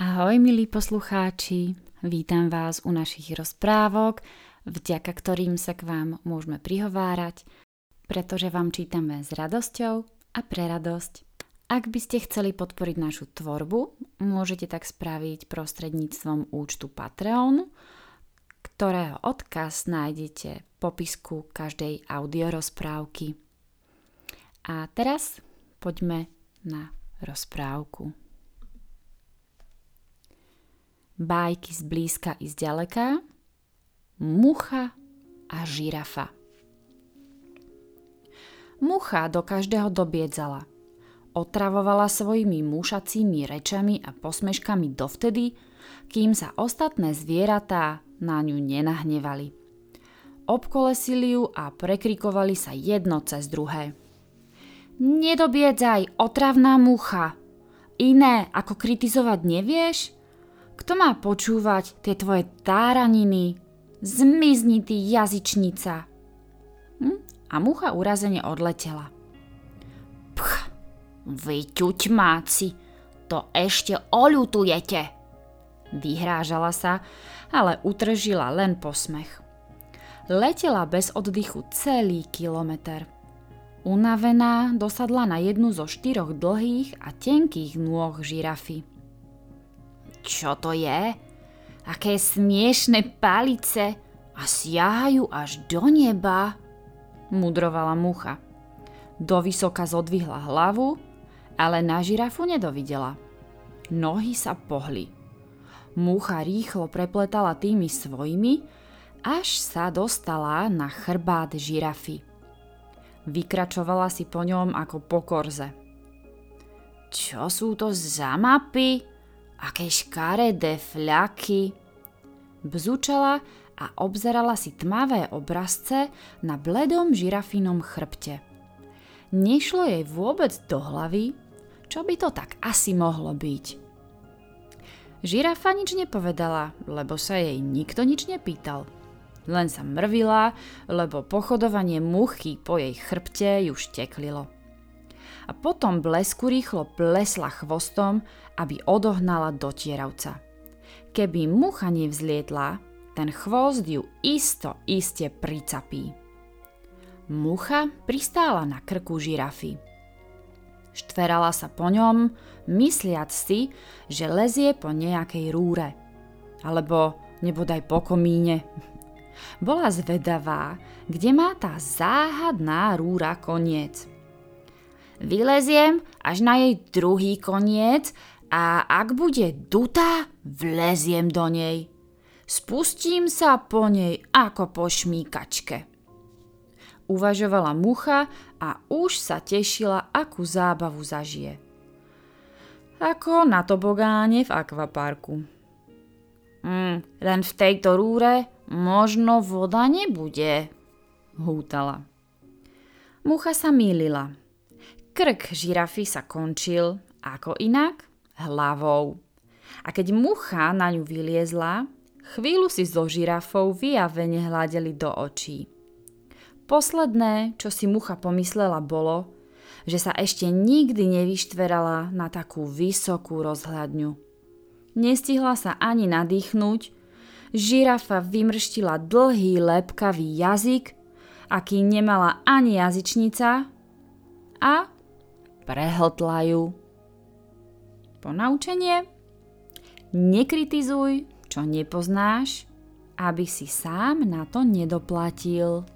Ahoj milí poslucháči, vítam vás u našich rozprávok, vďaka ktorým sa k vám môžeme prihovárať, pretože vám čítame s radosťou a pre radosť. Ak by ste chceli podporiť našu tvorbu, môžete tak spraviť prostredníctvom účtu Patreon, ktorého odkaz nájdete v popisku každej audiorozprávky. A teraz poďme na rozprávku bájky z blízka i z ďaleka, mucha a žirafa. Mucha do každého dobiedzala. Otravovala svojimi mušacími rečami a posmeškami dovtedy, kým sa ostatné zvieratá na ňu nenahnevali. Obkolesili ju a prekrikovali sa jedno cez druhé. Nedobiedzaj, otravná mucha! Iné ako kritizovať nevieš? Kto má počúvať tie tvoje táraniny? Zmizni ty jazyčnica. Hm? A mucha urazene odletela. Pch, vy ťuťmáci, to ešte oľutujete. Vyhrážala sa, ale utržila len posmech. Letela bez oddychu celý kilometr. Unavená dosadla na jednu zo štyroch dlhých a tenkých nôh žirafy. Čo to je? Aké smiešne palice a siahajú až do neba, mudrovala mucha. Do vysoka zodvihla hlavu, ale na žirafu nedovidela. Nohy sa pohli. Mucha rýchlo prepletala tými svojimi, až sa dostala na chrbát žirafy. Vykračovala si po ňom ako po korze. Čo sú to za mapy? Aké škaredé fľaky. Bzučala a obzerala si tmavé obrazce na bledom žirafinom chrbte. Nešlo jej vôbec do hlavy, čo by to tak asi mohlo byť. Žirafa nič nepovedala, lebo sa jej nikto nič nepýtal. Len sa mrvila, lebo pochodovanie muchy po jej chrbte ju šteklilo a potom blesku rýchlo plesla chvostom, aby odohnala dotieravca. Keby mucha nevzlietla, ten chvost ju isto iste pricapí. Mucha pristála na krku žirafy. Štverala sa po ňom, mysliac si, že lezie po nejakej rúre. Alebo nebodaj po komíne. Bola zvedavá, kde má tá záhadná rúra koniec. Vyleziem až na jej druhý koniec a ak bude dutá, vleziem do nej. Spustím sa po nej ako po šmíkačke. Uvažovala mucha a už sa tešila, akú zábavu zažije. Ako na tobogáne v akvaparku. Mm, len v tejto rúre možno voda nebude, hútala. Mucha sa mýlila. Krk žirafy sa končil, ako inak, hlavou. A keď mucha na ňu vyliezla, chvíľu si so žirafou vyjavene hľadeli do očí. Posledné, čo si mucha pomyslela, bolo, že sa ešte nikdy nevyštverala na takú vysokú rozhľadňu. Nestihla sa ani nadýchnuť, žirafa vymrštila dlhý lepkavý jazyk, aký nemala ani jazyčnica a prehltlajú. Ponaučenie? Nekritizuj, čo nepoznáš, aby si sám na to nedoplatil.